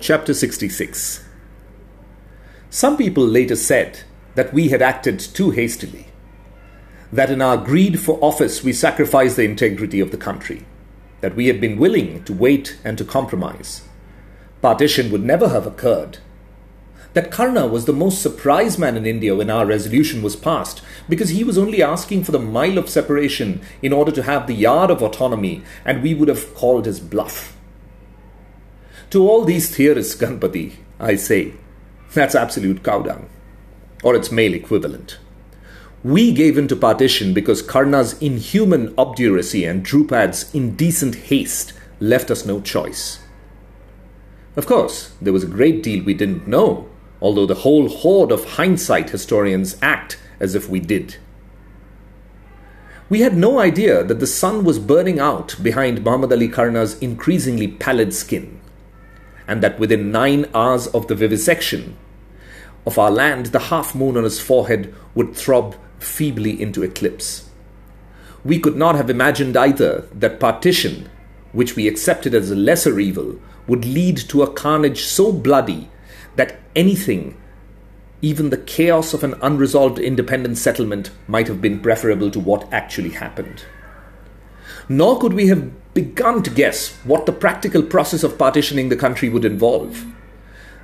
Chapter 66 Some people later said that we had acted too hastily, that in our greed for office we sacrificed the integrity of the country, that we had been willing to wait and to compromise. Partition would never have occurred. That Karna was the most surprised man in India when our resolution was passed, because he was only asking for the mile of separation in order to have the yard of autonomy, and we would have called his bluff. To all these theorists, Ganpati, I say, that's absolute cow dung, or its male equivalent. We gave in to partition because Karna's inhuman obduracy and Drewpad's indecent haste left us no choice. Of course, there was a great deal we didn't know, although the whole horde of hindsight historians act as if we did. We had no idea that the sun was burning out behind Muhammad Ali Karna's increasingly pallid skin and that within nine hours of the vivisection of our land, the half moon on his forehead would throb feebly into eclipse. We could not have imagined either that partition, which we accepted as a lesser evil, would lead to a carnage so bloody that anything, even the chaos of an unresolved independent settlement, might have been preferable to what actually happened. Nor could we have begun to guess what the practical process of partitioning the country would involve.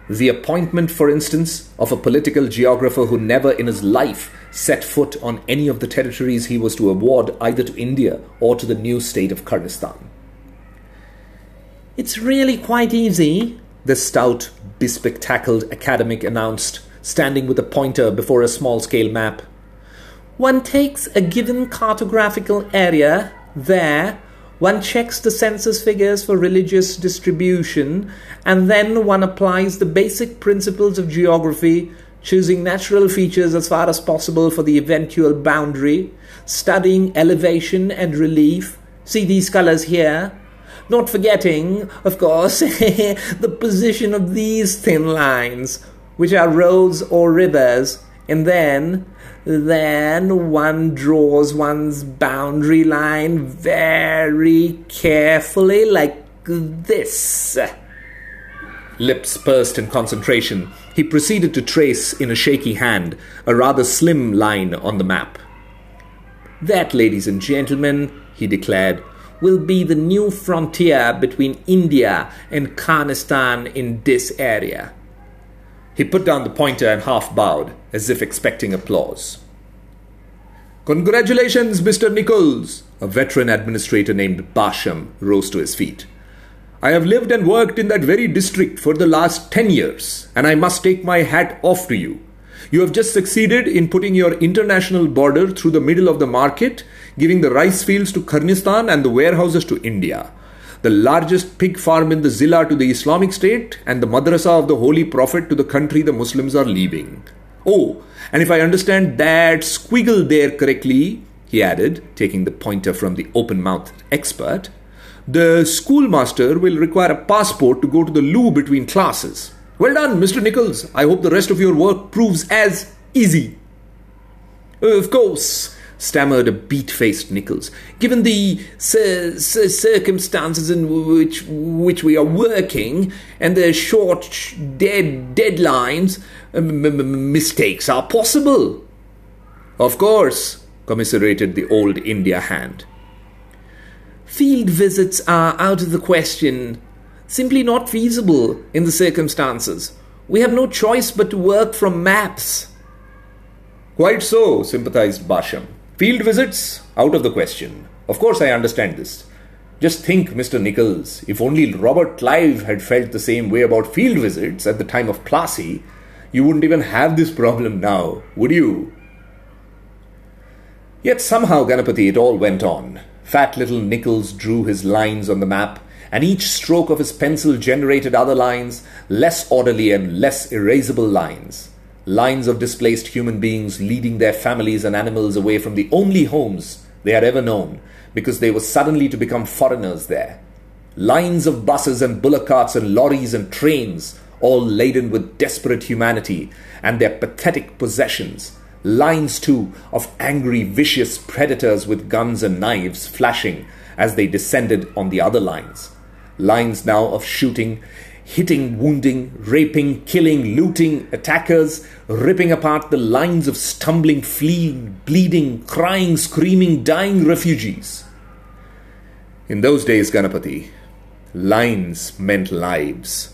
The appointment, for instance, of a political geographer who never in his life set foot on any of the territories he was to award either to India or to the new state of Karnistan. It's really quite easy, the stout, bespectacled academic announced, standing with a pointer before a small scale map. One takes a given cartographical area, there, one checks the census figures for religious distribution, and then one applies the basic principles of geography, choosing natural features as far as possible for the eventual boundary, studying elevation and relief. See these colors here? Not forgetting, of course, the position of these thin lines, which are roads or rivers, and then then one draws one's boundary line very carefully, like this. Lips pursed in concentration, he proceeded to trace in a shaky hand a rather slim line on the map. That, ladies and gentlemen, he declared, will be the new frontier between India and Karnistan in this area. He put down the pointer and half bowed, as if expecting applause. Congratulations, Mr. Nichols! A veteran administrator named Basham rose to his feet. I have lived and worked in that very district for the last ten years, and I must take my hat off to you. You have just succeeded in putting your international border through the middle of the market, giving the rice fields to Karnistan and the warehouses to India the largest pig farm in the Zilla to the Islamic State, and the madrasa of the Holy Prophet to the country the Muslims are leaving. Oh, and if I understand that squiggle there correctly, he added, taking the pointer from the open mouthed expert, the schoolmaster will require a passport to go to the loo between classes. Well done, Mr. Nichols. I hope the rest of your work proves as easy. Of course, stammered a beat faced Nichols. Given the cir- cir- circumstances in which, which we are working and the short dead deadlines, m- m- mistakes are possible. Of course, commiserated the old India hand. Field visits are out of the question, simply not feasible in the circumstances. We have no choice but to work from maps. Quite so, sympathized Basham. Field visits? Out of the question. Of course, I understand this. Just think, Mr. Nichols, if only Robert Clive had felt the same way about field visits at the time of Plassey, you wouldn't even have this problem now, would you? Yet somehow, Ganapati, it all went on. Fat little Nichols drew his lines on the map, and each stroke of his pencil generated other lines, less orderly and less erasable lines lines of displaced human beings leading their families and animals away from the only homes they had ever known because they were suddenly to become foreigners there. Lines of buses and bullock carts and lorries and trains, all laden with desperate humanity and their pathetic possessions. Lines, too, of angry, vicious predators with guns and knives flashing as they descended on the other lines. Lines now of shooting hitting, wounding, raping, killing, looting attackers, ripping apart the lines of stumbling, fleeing, bleeding, crying, screaming, dying refugees. In those days, Ganapati, lines meant lives.